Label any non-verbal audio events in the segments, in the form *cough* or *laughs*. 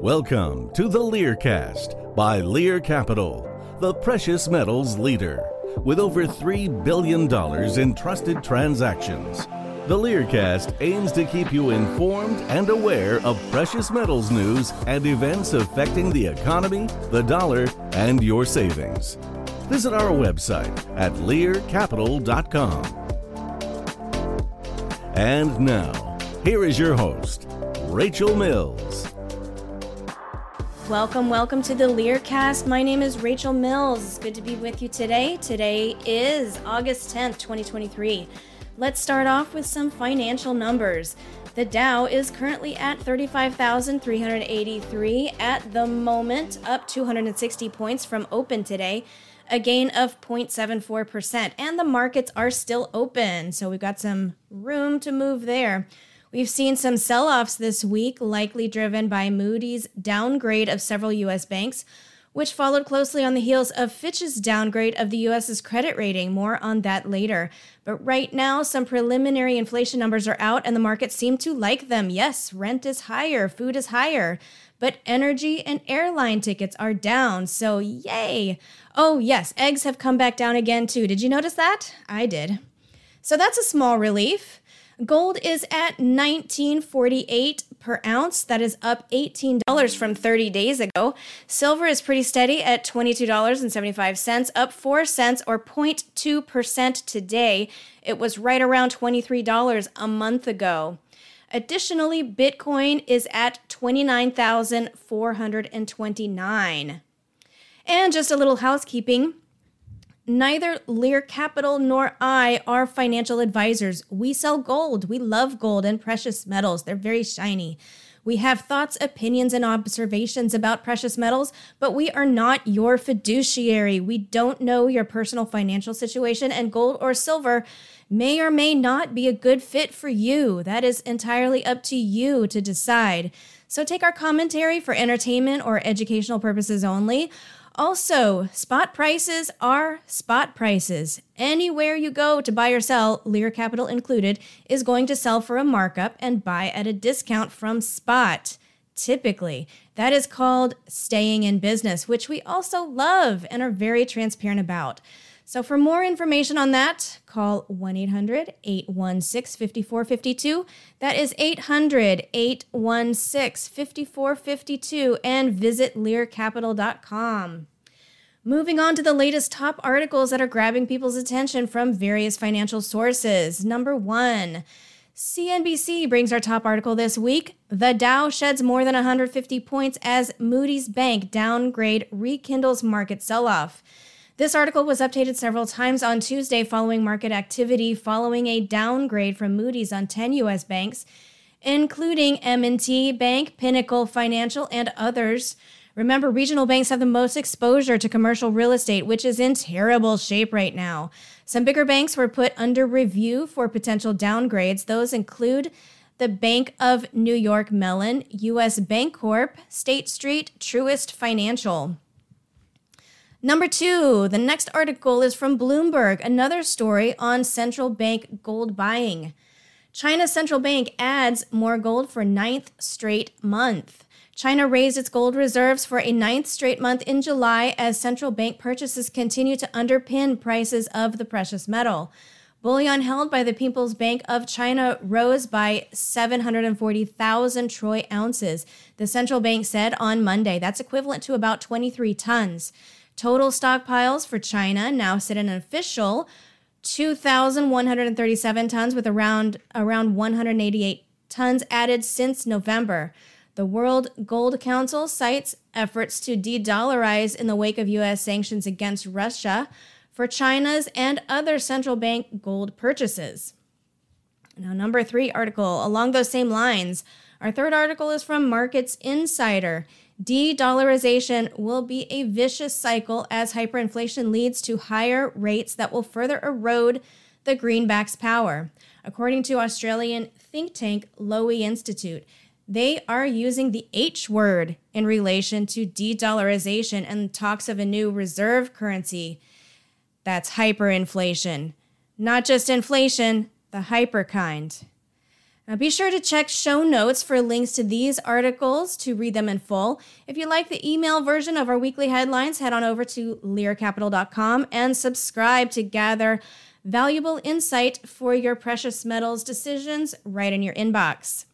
Welcome to the Learcast by Lear Capital, the precious metals leader. With over $3 billion in trusted transactions, the Learcast aims to keep you informed and aware of precious metals news and events affecting the economy, the dollar, and your savings. Visit our website at learcapital.com. And now, here is your host, Rachel Mills. Welcome, welcome to the Learcast. My name is Rachel Mills. It's good to be with you today. Today is August 10th, 2023. Let's start off with some financial numbers. The Dow is currently at 35,383 at the moment, up 260 points from open today, a gain of 0.74%. And the markets are still open, so we've got some room to move there. We've seen some sell offs this week, likely driven by Moody's downgrade of several U.S. banks, which followed closely on the heels of Fitch's downgrade of the U.S.'s credit rating. More on that later. But right now, some preliminary inflation numbers are out, and the markets seem to like them. Yes, rent is higher, food is higher, but energy and airline tickets are down. So, yay! Oh, yes, eggs have come back down again, too. Did you notice that? I did. So, that's a small relief. Gold is at 1948 per ounce. That is up $18 from 30 days ago. Silver is pretty steady at $22.75, up 4 cents or 0.2% today. It was right around $23 a month ago. Additionally, Bitcoin is at 29,429. And just a little housekeeping. Neither Lear Capital nor I are financial advisors. We sell gold. We love gold and precious metals. They're very shiny. We have thoughts, opinions, and observations about precious metals, but we are not your fiduciary. We don't know your personal financial situation, and gold or silver may or may not be a good fit for you. That is entirely up to you to decide. So take our commentary for entertainment or educational purposes only. Also, spot prices are spot prices. Anywhere you go to buy or sell, Lear Capital included, is going to sell for a markup and buy at a discount from spot. Typically, that is called staying in business, which we also love and are very transparent about. So, for more information on that, call 1 800 816 5452. That is 800 816 5452 and visit learcapital.com. Moving on to the latest top articles that are grabbing people's attention from various financial sources. Number one, CNBC brings our top article this week. The Dow sheds more than 150 points as Moody's Bank downgrade rekindles market sell off. This article was updated several times on Tuesday following market activity following a downgrade from Moody's on 10 US banks, including M&T Bank, Pinnacle Financial, and others. Remember, regional banks have the most exposure to commercial real estate, which is in terrible shape right now. Some bigger banks were put under review for potential downgrades. Those include the Bank of New York Mellon, US Bancorp, State Street, Truist Financial. Number two, the next article is from Bloomberg, another story on central bank gold buying. China's central bank adds more gold for ninth straight month. China raised its gold reserves for a ninth straight month in July as central bank purchases continue to underpin prices of the precious metal. Bullion held by the People's Bank of China rose by 740,000 troy ounces, the central bank said on Monday. That's equivalent to about 23 tons. Total stockpiles for China now sit at an official 2,137 tons, with around around 188 tons added since November. The World Gold Council cites efforts to de-dollarize in the wake of U.S. sanctions against Russia for China's and other central bank gold purchases. Now, number three article along those same lines. Our third article is from Markets Insider. De dollarization will be a vicious cycle as hyperinflation leads to higher rates that will further erode the greenback's power. According to Australian think tank Lowy Institute, they are using the H word in relation to de dollarization and talks of a new reserve currency. That's hyperinflation. Not just inflation, the hyper kind. Now be sure to check show notes for links to these articles to read them in full. If you like the email version of our weekly headlines, head on over to learcapital.com and subscribe to gather valuable insight for your precious metals decisions right in your inbox.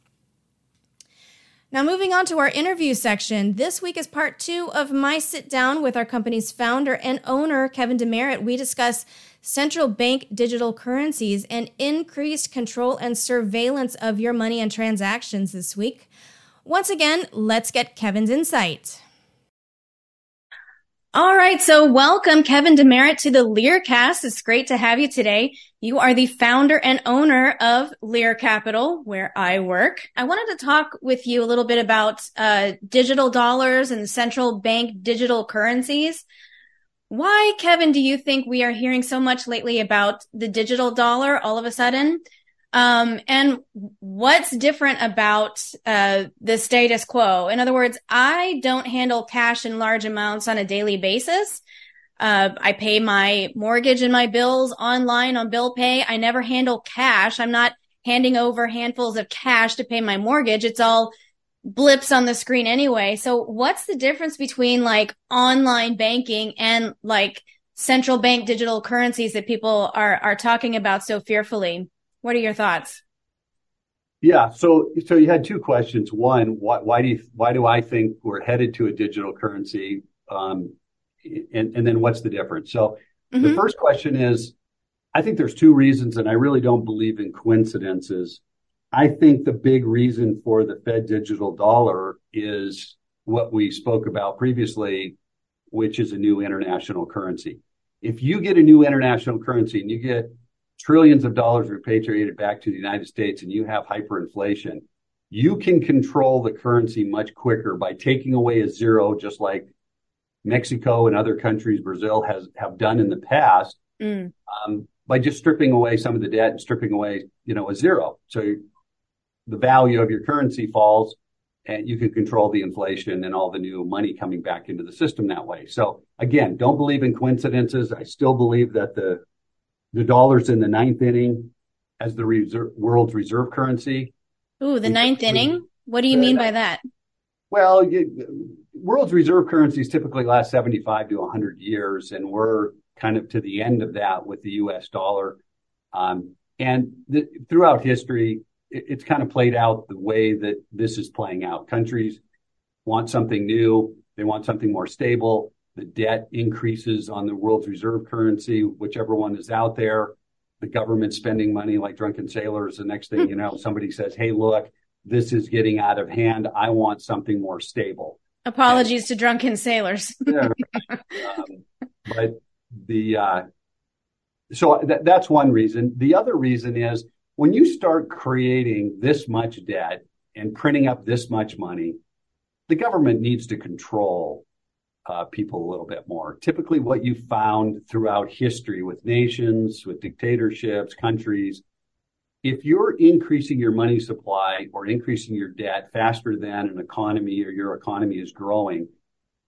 Now, moving on to our interview section. This week is part two of my sit down with our company's founder and owner, Kevin DeMeritt. We discuss central bank digital currencies and increased control and surveillance of your money and transactions this week. Once again, let's get Kevin's insight. All right. So welcome Kevin DeMeritt, to the Learcast. It's great to have you today. You are the founder and owner of Lear Capital, where I work. I wanted to talk with you a little bit about uh, digital dollars and central bank digital currencies. Why, Kevin, do you think we are hearing so much lately about the digital dollar all of a sudden? Um, and what's different about uh, the status quo? In other words, I don't handle cash in large amounts on a daily basis. Uh, I pay my mortgage and my bills online on bill pay. I never handle cash. I'm not handing over handfuls of cash to pay my mortgage. It's all blips on the screen anyway. So what's the difference between like online banking and like central bank digital currencies that people are are talking about so fearfully? What are your thoughts? Yeah. So so you had two questions. One, why, why do you, why do I think we're headed to a digital currency? Um, and, and then what's the difference? So mm-hmm. the first question is, I think there's two reasons, and I really don't believe in coincidences. I think the big reason for the Fed digital dollar is what we spoke about previously, which is a new international currency. If you get a new international currency and you get trillions of dollars repatriated back to the United States and you have hyperinflation, you can control the currency much quicker by taking away a zero, just like Mexico and other countries, Brazil has have done in the past, mm. um, by just stripping away some of the debt and stripping away, you know, a zero. So the value of your currency falls, and you can control the inflation and all the new money coming back into the system that way. So again, don't believe in coincidences. I still believe that the the dollar's in the ninth inning as the reserve, world's reserve currency. Ooh, the ninth we, inning? What do you mean by that? Well, you, world's reserve currencies typically last 75 to 100 years, and we're kind of to the end of that with the US dollar. Um, and the, throughout history, it, it's kind of played out the way that this is playing out. Countries want something new, they want something more stable the debt increases on the world's reserve currency, whichever one is out there. The government spending money like drunken sailors. The next thing you know, somebody says, Hey, look, this is getting out of hand. I want something more stable. Apologies and, to drunken sailors. yeah, *laughs* um, but the, uh, so th- that's one reason. The other reason is when you start creating this much debt and printing up this much money, the government needs to control uh, people a little bit more. Typically, what you found throughout history with nations, with dictatorships, countries, if you're increasing your money supply or increasing your debt faster than an economy or your economy is growing,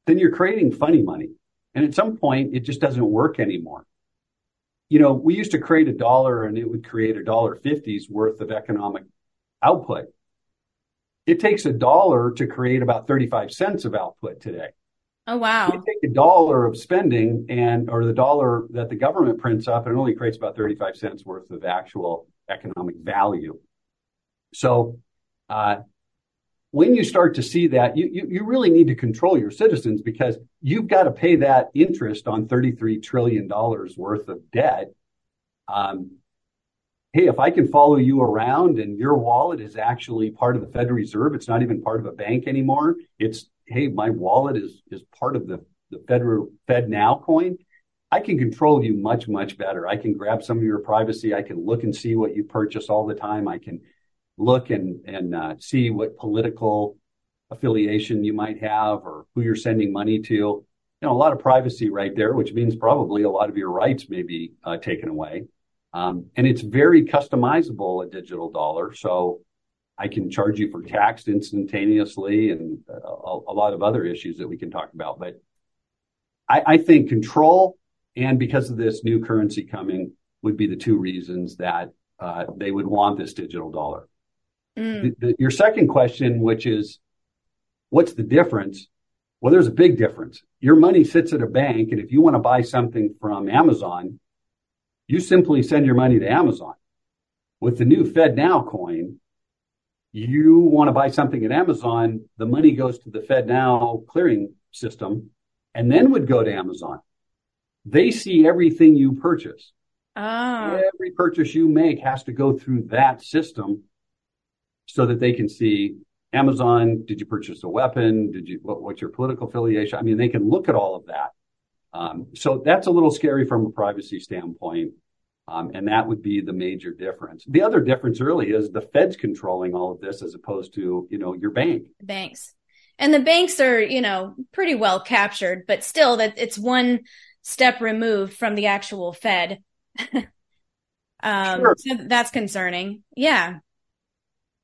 then you're creating funny money. And at some point, it just doesn't work anymore. You know, we used to create a dollar and it would create a dollar fifties worth of economic output. It takes a dollar to create about 35 cents of output today. Oh wow! You take a dollar of spending and or the dollar that the government prints up, and it only creates about thirty five cents worth of actual economic value. So, uh, when you start to see that, you, you, you really need to control your citizens because you've got to pay that interest on thirty three trillion dollars worth of debt. Um, hey, if I can follow you around and your wallet is actually part of the Federal Reserve, it's not even part of a bank anymore. It's hey, my wallet is is part of the the federal FedNow coin, I can control you much much better. I can grab some of your privacy. I can look and see what you purchase all the time. I can look and and uh, see what political affiliation you might have or who you're sending money to. You know, a lot of privacy right there, which means probably a lot of your rights may be uh, taken away. Um, and it's very customizable, a digital dollar. So I can charge you for tax instantaneously and a, a, lot of other issues that we can talk about. But I, I, think control and because of this new currency coming would be the two reasons that uh, they would want this digital dollar. Mm. The, the, your second question, which is, what's the difference? Well, there's a big difference. Your money sits at a bank, and if you want to buy something from Amazon, you simply send your money to Amazon. With the new FedNow coin, you want to buy something at Amazon, the money goes to the FedNow clearing system and then would go to Amazon. They see everything you purchase. Oh. Every purchase you make has to go through that system so that they can see Amazon, did you purchase a weapon? Did you what, what's your political affiliation? I mean, they can look at all of that. Um, so that's a little scary from a privacy standpoint. Um, and that would be the major difference. The other difference really is the Fed's controlling all of this as opposed to, you know, your bank. Banks. And the banks are, you know, pretty well captured, but still that it's one step removed from the actual Fed. *laughs* um, sure. so that's concerning. Yeah.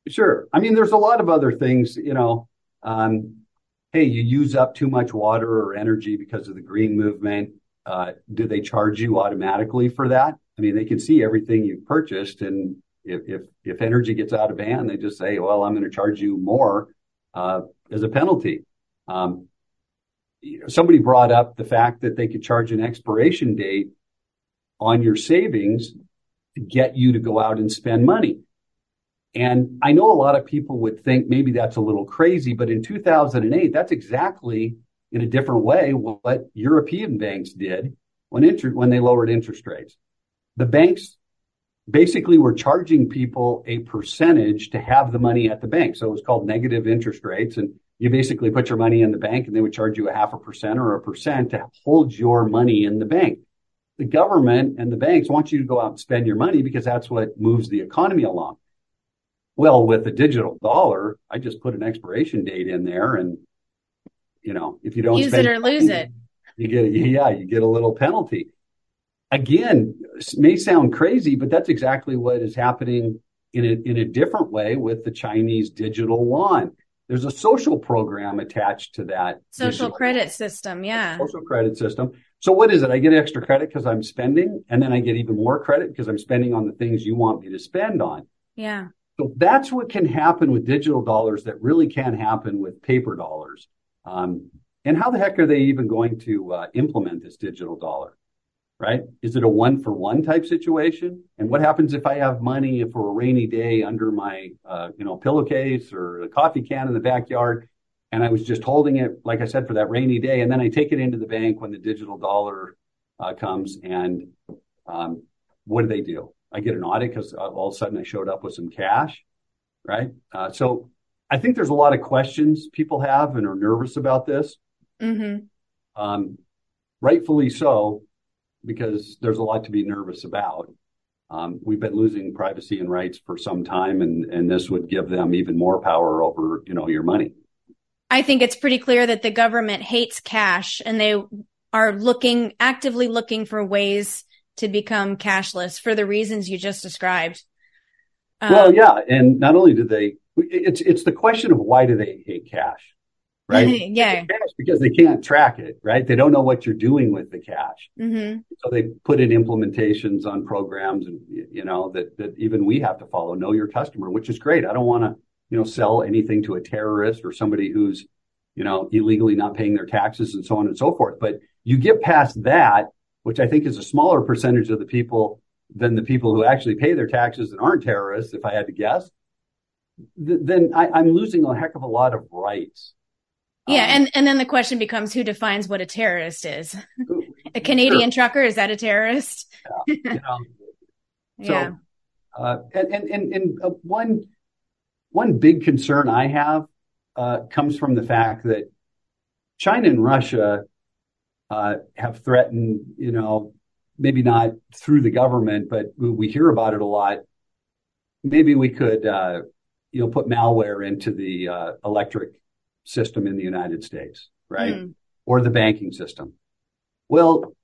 Sure. I mean, there's a lot of other things, you know, um, hey, you use up too much water or energy because of the green movement. Uh, do they charge you automatically for that? I mean, they can see everything you've purchased, and if if, if energy gets out of hand, they just say, "Well, I'm going to charge you more uh, as a penalty." Um, somebody brought up the fact that they could charge an expiration date on your savings to get you to go out and spend money. And I know a lot of people would think maybe that's a little crazy, but in 2008, that's exactly in a different way what European banks did when inter- when they lowered interest rates the banks basically were charging people a percentage to have the money at the bank. So it was called negative interest rates. And you basically put your money in the bank and they would charge you a half a percent or a percent to hold your money in the bank. The government and the banks want you to go out and spend your money because that's what moves the economy along. Well, with the digital dollar, I just put an expiration date in there and, you know, if you don't use it or money, lose it, you get, yeah, you get a little penalty again, may sound crazy, but that's exactly what is happening in a, in a different way with the Chinese digital yuan. There's a social program attached to that social credit system. Yeah. Social credit system. So what is it? I get extra credit because I'm spending and then I get even more credit because I'm spending on the things you want me to spend on. Yeah. So that's what can happen with digital dollars that really can't happen with paper dollars. Um, and how the heck are they even going to uh, implement this digital dollar? Right? Is it a one for one type situation? And what happens if I have money for a rainy day under my, uh, you know, pillowcase or a coffee can in the backyard? And I was just holding it, like I said, for that rainy day. And then I take it into the bank when the digital dollar uh, comes. And um, what do they do? I get an audit because uh, all of a sudden I showed up with some cash, right? Uh, so I think there's a lot of questions people have and are nervous about this. Mm-hmm. Um, rightfully so because there's a lot to be nervous about. Um, we've been losing privacy and rights for some time, and, and this would give them even more power over, you know, your money. I think it's pretty clear that the government hates cash, and they are looking actively looking for ways to become cashless for the reasons you just described. Um, well, yeah, and not only do they, it's it's the question of why do they hate cash? Right? yeah. because they can't track it, right? They don't know what you're doing with the cash. Mm-hmm. So they put in implementations on programs and, you know, that, that even we have to follow, know your customer, which is great. I don't want to, you know, sell anything to a terrorist or somebody who's, you know, illegally not paying their taxes and so on and so forth. But you get past that, which I think is a smaller percentage of the people than the people who actually pay their taxes and aren't terrorists, if I had to guess, th- then I, I'm losing a heck of a lot of rights yeah, um, and and then the question becomes who defines what a terrorist is? *laughs* a Canadian sure. trucker is that a terrorist? Yeah. You *laughs* know, so, yeah. Uh, and and and, and uh, one one big concern I have uh, comes from the fact that China and Russia uh, have threatened, you know, maybe not through the government, but we hear about it a lot. Maybe we could, uh, you know, put malware into the uh, electric system in the United States, right? Mm. Or the banking system. Well,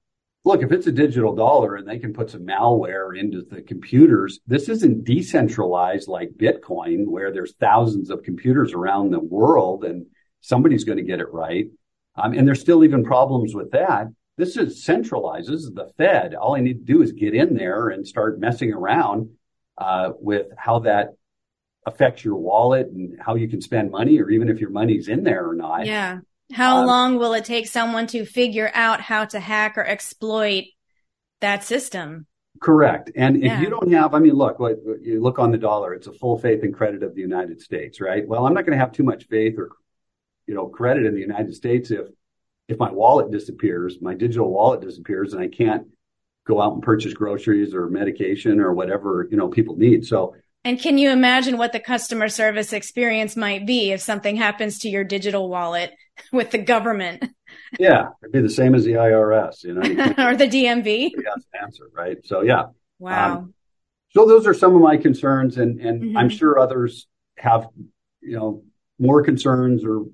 look, if it's a digital dollar and they can put some malware into the computers, this isn't decentralized like Bitcoin, where there's thousands of computers around the world and somebody's going to get it right. Um, and there's still even problems with that. This is centralized. This is the Fed. All I need to do is get in there and start messing around uh, with how that affects your wallet and how you can spend money, or even if your money's in there or not. Yeah. How um, long will it take someone to figure out how to hack or exploit that system? Correct. And yeah. if you don't have, I mean, look, you look on the dollar, it's a full faith and credit of the United States, right? Well, I'm not going to have too much faith or, you know, credit in the United States if, if my wallet disappears, my digital wallet disappears and I can't go out and purchase groceries or medication or whatever, you know, people need. So and can you imagine what the customer service experience might be if something happens to your digital wallet *laughs* with the government? *laughs* Yeah, it'd be the same as the IRS, you know, you *laughs* or the DMV. Answer right. So yeah. Wow. Um, so those are some of my concerns, and and mm-hmm. I'm sure others have, you know, more concerns or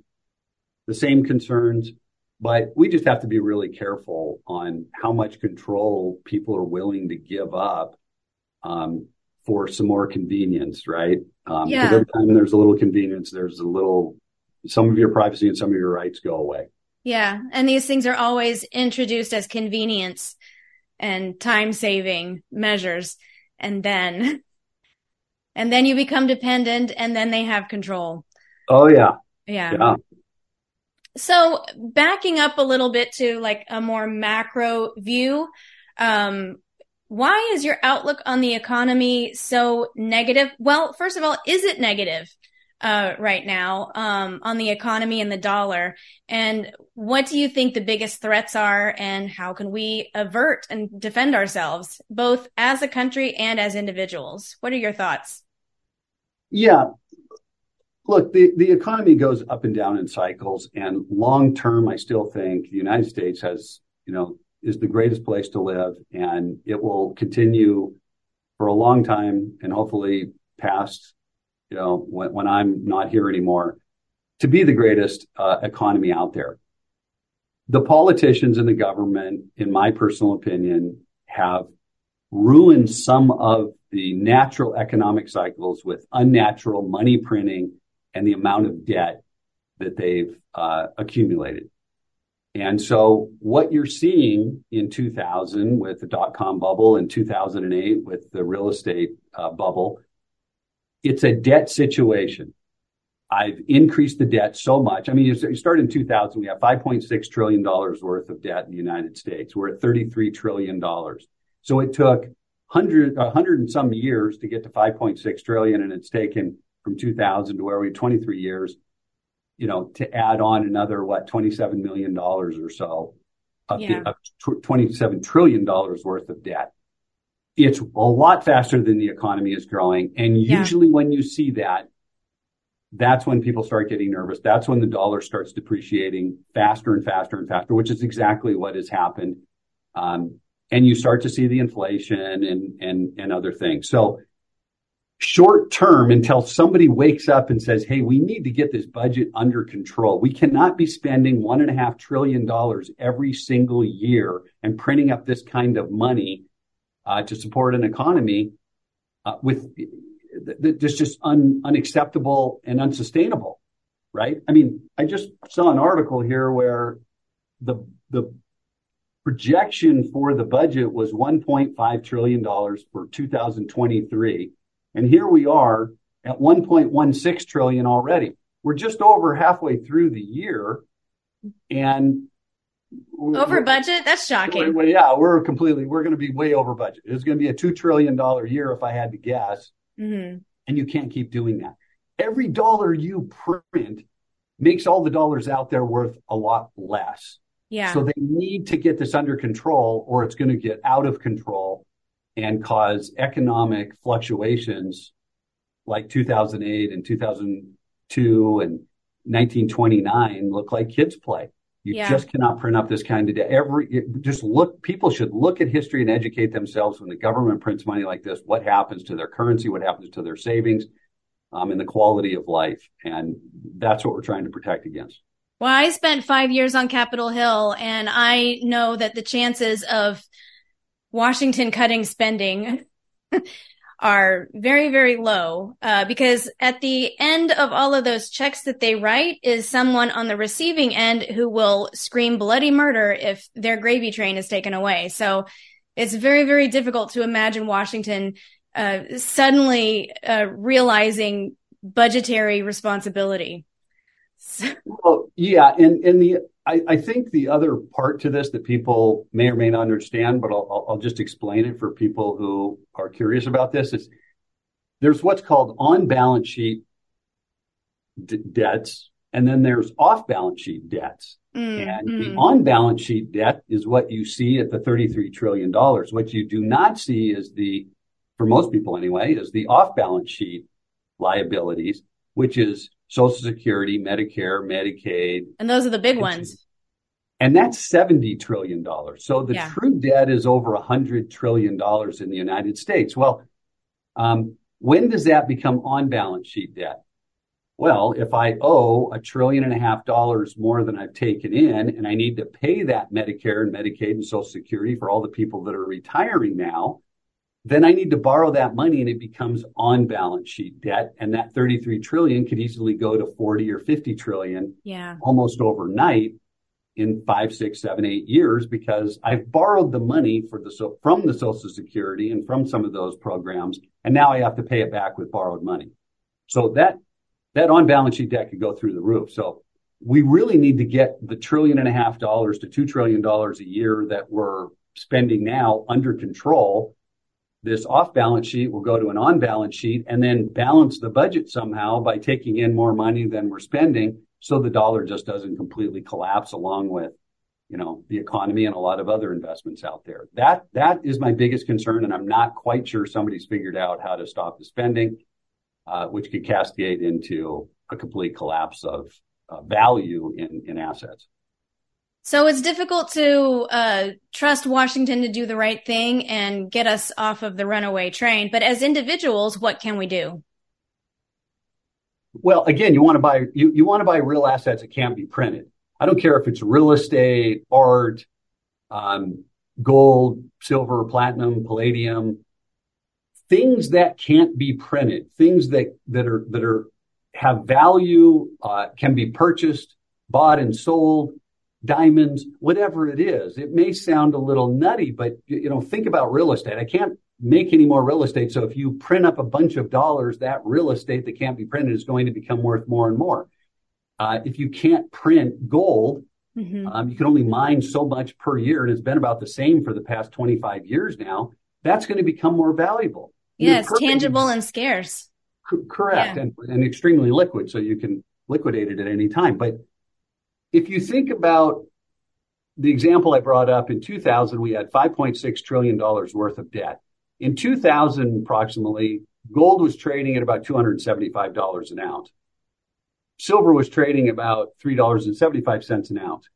the same concerns. But we just have to be really careful on how much control people are willing to give up um, for some more convenience, right? Um, yeah. Every time there's a little convenience, there's a little, some of your privacy and some of your rights go away. Yeah. And these things are always introduced as convenience and time saving measures. And then, and then you become dependent and then they have control. Oh, yeah. Yeah. Yeah. So backing up a little bit to like a more macro view, um, why is your outlook on the economy so negative? Well, first of all, is it negative uh, right now um, on the economy and the dollar? And what do you think the biggest threats are, and how can we avert and defend ourselves, both as a country and as individuals? What are your thoughts? Yeah. Look, the, the economy goes up and down in cycles, and long term, I still think the United States has, you know, is the greatest place to live, and it will continue for a long time, and hopefully past, you know, when, when I'm not here anymore, to be the greatest uh, economy out there. The politicians and the government, in my personal opinion, have ruined some of the natural economic cycles with unnatural money printing and the amount of debt that they've uh, accumulated. And so what you're seeing in 2000 with the dot com bubble and 2008 with the real estate uh, bubble, it's a debt situation. I've increased the debt so much. I mean, you start in 2000, we have $5.6 trillion worth of debt in the United States. We're at $33 trillion. So it took 100, 100 and some years to get to 5.6 trillion, and it's taken from 2000 to where we 23 years you know, to add on another, what, $27 million or so of, yeah. of $27 trillion worth of debt. It's a lot faster than the economy is growing. And usually yeah. when you see that, that's when people start getting nervous. That's when the dollar starts depreciating faster and faster and faster, which is exactly what has happened. Um, and you start to see the inflation and, and, and other things. So short term until somebody wakes up and says, Hey, we need to get this budget under control. We cannot be spending one and a half trillion dollars every single year and printing up this kind of money uh, to support an economy uh, with that's just un, unacceptable and unsustainable. Right. I mean, I just saw an article here where the, the projection for the budget was $1.5 trillion for 2023 and here we are at 1.16 trillion already. We're just over halfway through the year and over budget. That's shocking. We're, yeah, we're completely, we're going to be way over budget. It's going to be a $2 trillion year if I had to guess. Mm-hmm. And you can't keep doing that. Every dollar you print makes all the dollars out there worth a lot less. Yeah. So they need to get this under control or it's going to get out of control and cause economic fluctuations like 2008 and 2002 and 1929 look like kids play. You yeah. just cannot print up this kind of debt. Every just look. People should look at history and educate themselves. When the government prints money like this, what happens to their currency? What happens to their savings? Um, and the quality of life. And that's what we're trying to protect against. Well, I spent five years on Capitol Hill, and I know that the chances of Washington cutting spending *laughs* are very, very low uh, because at the end of all of those checks that they write is someone on the receiving end who will scream bloody murder if their gravy train is taken away. So it's very, very difficult to imagine Washington uh, suddenly uh, realizing budgetary responsibility. So. *laughs* Well, yeah, and and the I, I, think the other part to this that people may or may not understand, but I'll, I'll just explain it for people who are curious about this is there's what's called on balance sheet d- debts, and then there's off balance sheet debts. Mm, and mm. the on balance sheet debt is what you see at the $33 trillion. What you do not see is the, for most people anyway, is the off balance sheet liabilities, which is Social Security, Medicare, Medicaid. And those are the big ones. And that's $70 trillion. So the yeah. true debt is over a $100 trillion in the United States. Well, um, when does that become on balance sheet debt? Well, if I owe a trillion and a half dollars more than I've taken in, and I need to pay that Medicare and Medicaid and Social Security for all the people that are retiring now, then I need to borrow that money and it becomes on balance sheet debt. And that 33 trillion could easily go to 40 or 50 trillion yeah. almost overnight in five, six, seven, eight years because I've borrowed the money for the so from the Social Security and from some of those programs, and now I have to pay it back with borrowed money. So that that on balance sheet debt could go through the roof. So we really need to get the trillion and a half dollars to two trillion dollars a year that we're spending now under control this off balance sheet will go to an on balance sheet and then balance the budget somehow by taking in more money than we're spending. So the dollar just doesn't completely collapse along with you know the economy and a lot of other investments out there. That that is my biggest concern and i'm not quite sure somebody's figured out how to stop the spending uh, which could cascade into a complete collapse of uh, value in in assets so it's difficult to uh, trust Washington to do the right thing and get us off of the runaway train. But as individuals, what can we do? Well, again, you want to buy you, you want to buy real assets that can't be printed. I don't care if it's real estate, art, um, gold, silver, platinum, palladium, things that can't be printed, things that that are that are have value, uh, can be purchased, bought, and sold diamonds, whatever it is. It may sound a little nutty, but you know, think about real estate. I can't make any more real estate. So if you print up a bunch of dollars, that real estate that can't be printed is going to become worth more and more. Uh, if you can't print gold, mm-hmm. um, you can only mine so much per year, and it's been about the same for the past 25 years now. That's going to become more valuable. Yeah, it's tangible and scarce. C- correct, yeah. and, and extremely liquid, so you can liquidate it at any time. But if you think about the example I brought up in 2000, we had $5.6 trillion worth of debt. In 2000, approximately, gold was trading at about $275 an ounce. Silver was trading about $3.75 an ounce.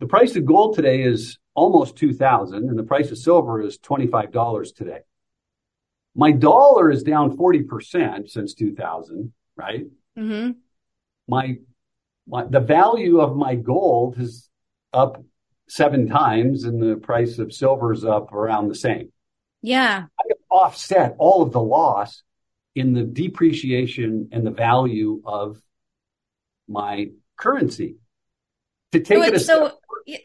The price of gold today is almost 2000 and the price of silver is $25 today. My dollar is down 40% since 2000, right? Mm-hmm. My my, the value of my gold is up seven times and the price of silver is up around the same. Yeah. I offset all of the loss in the depreciation and the value of my currency. To take so it so,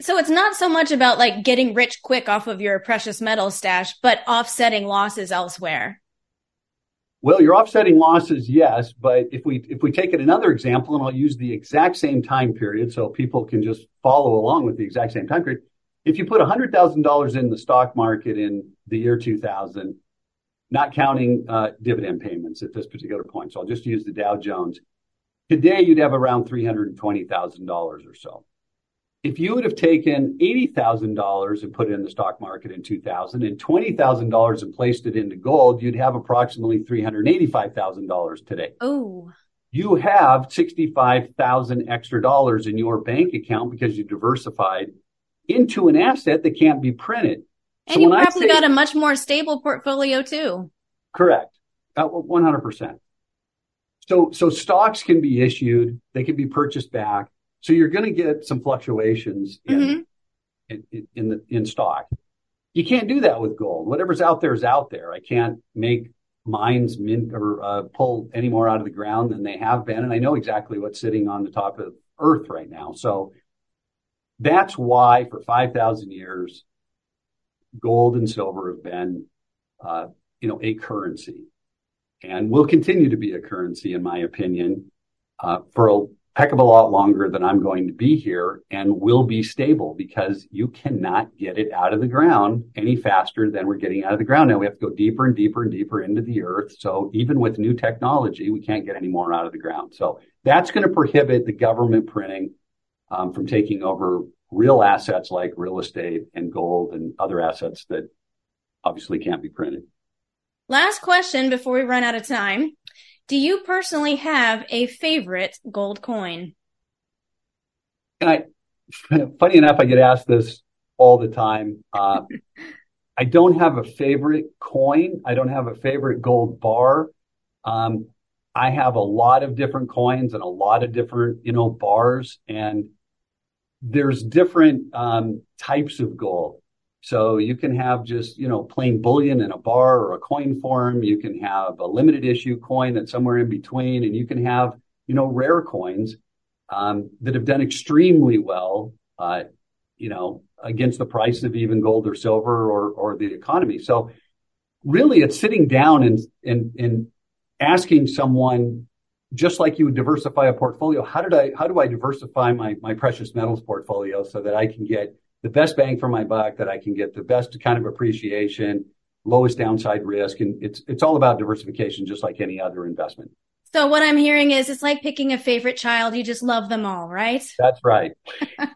so it's not so much about like getting rich quick off of your precious metal stash, but offsetting losses elsewhere. Well, you're offsetting losses, yes, but if we if we take it another example, and I'll use the exact same time period so people can just follow along with the exact same time period. If you put $100,000 in the stock market in the year 2000, not counting uh, dividend payments at this particular point, so I'll just use the Dow Jones. Today, you'd have around $320,000 or so. If you would have taken $80,000 and put it in the stock market in 2000 and $20,000 and placed it into gold, you'd have approximately $385,000 today. Oh. You have 65,000 extra dollars in your bank account because you diversified into an asset that can't be printed. And so you probably say, got a much more stable portfolio too. Correct. Uh, 100%. So, so stocks can be issued. They can be purchased back. So you're going to get some fluctuations in, mm-hmm. in, in, the, in stock. You can't do that with gold. Whatever's out there is out there. I can't make mines mint or uh, pull any more out of the ground than they have been. And I know exactly what's sitting on the top of earth right now. So that's why for 5,000 years, gold and silver have been, uh, you know, a currency. and will continue to be a currency, in my opinion, uh, for a heck of a lot longer than I'm going to be here and will be stable because you cannot get it out of the ground any faster than we're getting out of the ground. Now we have to go deeper and deeper and deeper into the earth. So even with new technology, we can't get any more out of the ground. So that's going to prohibit the government printing um, from taking over real assets like real estate and gold and other assets that obviously can't be printed. Last question before we run out of time. Do you personally have a favorite gold coin? I, *laughs* funny enough, I get asked this all the time. Uh, *laughs* I don't have a favorite coin. I don't have a favorite gold bar. Um, I have a lot of different coins and a lot of different, you know, bars, and there's different um, types of gold. So you can have just, you know, plain bullion in a bar or a coin form. You can have a limited issue coin that's somewhere in between, and you can have, you know, rare coins um, that have done extremely well, uh, you know, against the price of even gold or silver or or the economy. So really, it's sitting down and and and asking someone just like you would diversify a portfolio. How did I? How do I diversify my my precious metals portfolio so that I can get the best bang for my buck, that I can get the best kind of appreciation, lowest downside risk. And it's, it's all about diversification, just like any other investment. So what I'm hearing is it's like picking a favorite child. You just love them all, right? That's right. *laughs* all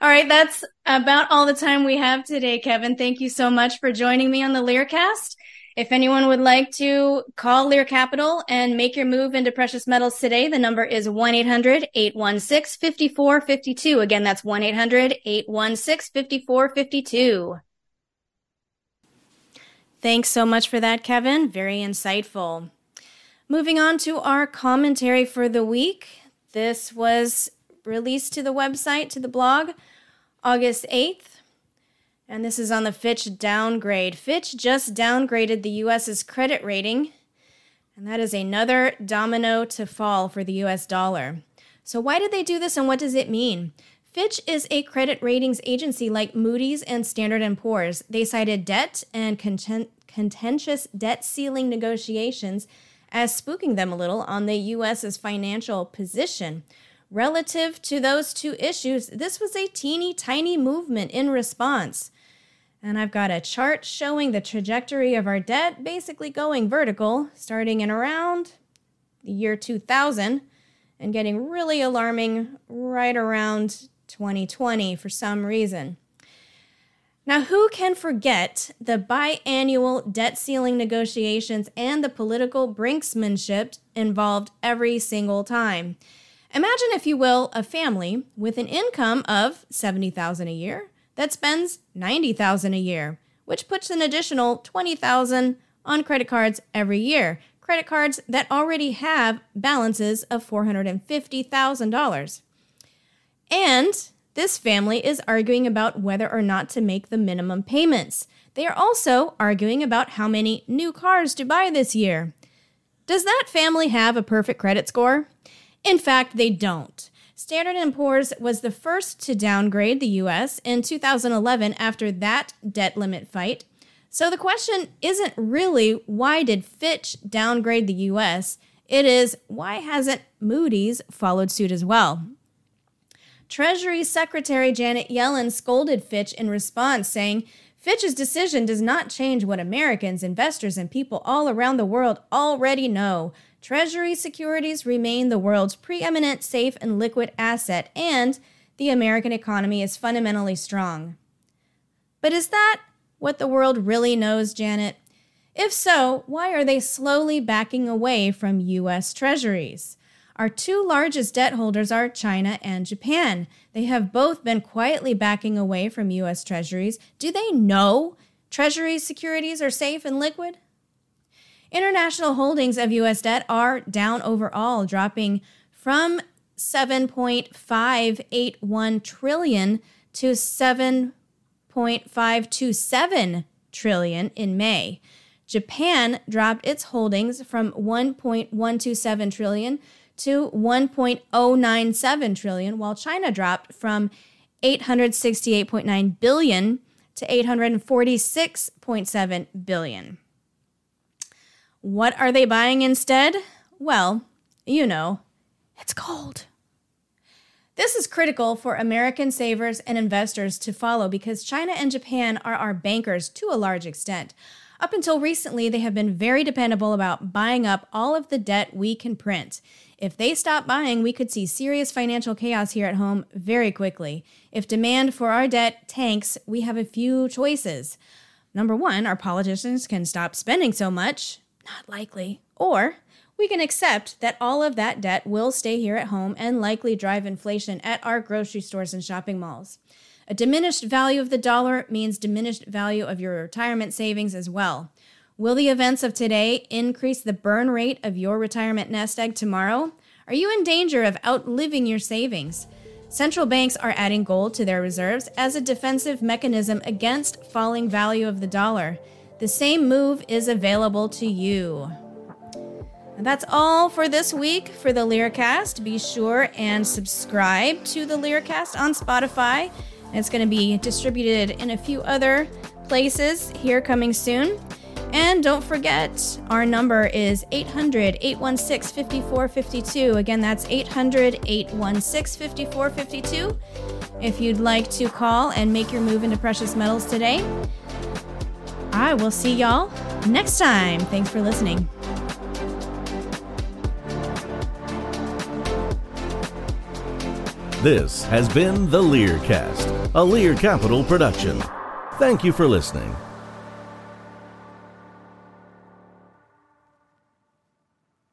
right. That's about all the time we have today, Kevin. Thank you so much for joining me on the Learcast. If anyone would like to call Lear Capital and make your move into precious metals today, the number is 1-800-816-5452. Again, that's 1-800-816-5452. Thanks so much for that, Kevin. Very insightful. Moving on to our commentary for the week. This was released to the website, to the blog, August 8th. And this is on the Fitch downgrade. Fitch just downgraded the US's credit rating, and that is another domino to fall for the US dollar. So, why did they do this and what does it mean? Fitch is a credit ratings agency like Moody's and Standard & Poor's. They cited debt and content- contentious debt ceiling negotiations as spooking them a little on the US's financial position. Relative to those two issues, this was a teeny tiny movement in response. And I've got a chart showing the trajectory of our debt basically going vertical, starting in around the year 2000 and getting really alarming right around 2020 for some reason. Now, who can forget the biannual debt ceiling negotiations and the political brinksmanship involved every single time? Imagine, if you will, a family with an income of 70,000 a year that spends 90,000 a year, which puts an additional 20,000 on credit cards every year. Credit cards that already have balances of $450,000. And this family is arguing about whether or not to make the minimum payments. They are also arguing about how many new cars to buy this year. Does that family have a perfect credit score? In fact, they don't. Standard & Poor's was the first to downgrade the US in 2011 after that debt limit fight. So the question isn't really why did Fitch downgrade the US? It is why hasn't Moody's followed suit as well? Treasury Secretary Janet Yellen scolded Fitch in response, saying, Fitch's decision does not change what Americans, investors, and people all around the world already know. Treasury securities remain the world's preeminent safe and liquid asset, and the American economy is fundamentally strong. But is that what the world really knows, Janet? If so, why are they slowly backing away from U.S. treasuries? Our two largest debt holders are China and Japan. They have both been quietly backing away from U.S. treasuries. Do they know treasury securities are safe and liquid? International holdings of US debt are down overall, dropping from 7.581 trillion to 7.527 trillion in May. Japan dropped its holdings from 1.127 trillion to 1.097 trillion, while China dropped from 868.9 billion to 846.7 billion. What are they buying instead? Well, you know, it's gold. This is critical for American savers and investors to follow because China and Japan are our bankers to a large extent. Up until recently, they have been very dependable about buying up all of the debt we can print. If they stop buying, we could see serious financial chaos here at home very quickly. If demand for our debt tanks, we have a few choices. Number one, our politicians can stop spending so much. Not likely. Or we can accept that all of that debt will stay here at home and likely drive inflation at our grocery stores and shopping malls. A diminished value of the dollar means diminished value of your retirement savings as well. Will the events of today increase the burn rate of your retirement nest egg tomorrow? Are you in danger of outliving your savings? Central banks are adding gold to their reserves as a defensive mechanism against falling value of the dollar. The same move is available to you. And that's all for this week for the Learcast. Be sure and subscribe to the Learcast on Spotify. It's going to be distributed in a few other places here coming soon. And don't forget, our number is 800 816 5452. Again, that's 800 816 5452. If you'd like to call and make your move into precious metals today, I will see y'all next time. Thanks for listening. This has been the Learcast, a Lear Capital production. Thank you for listening.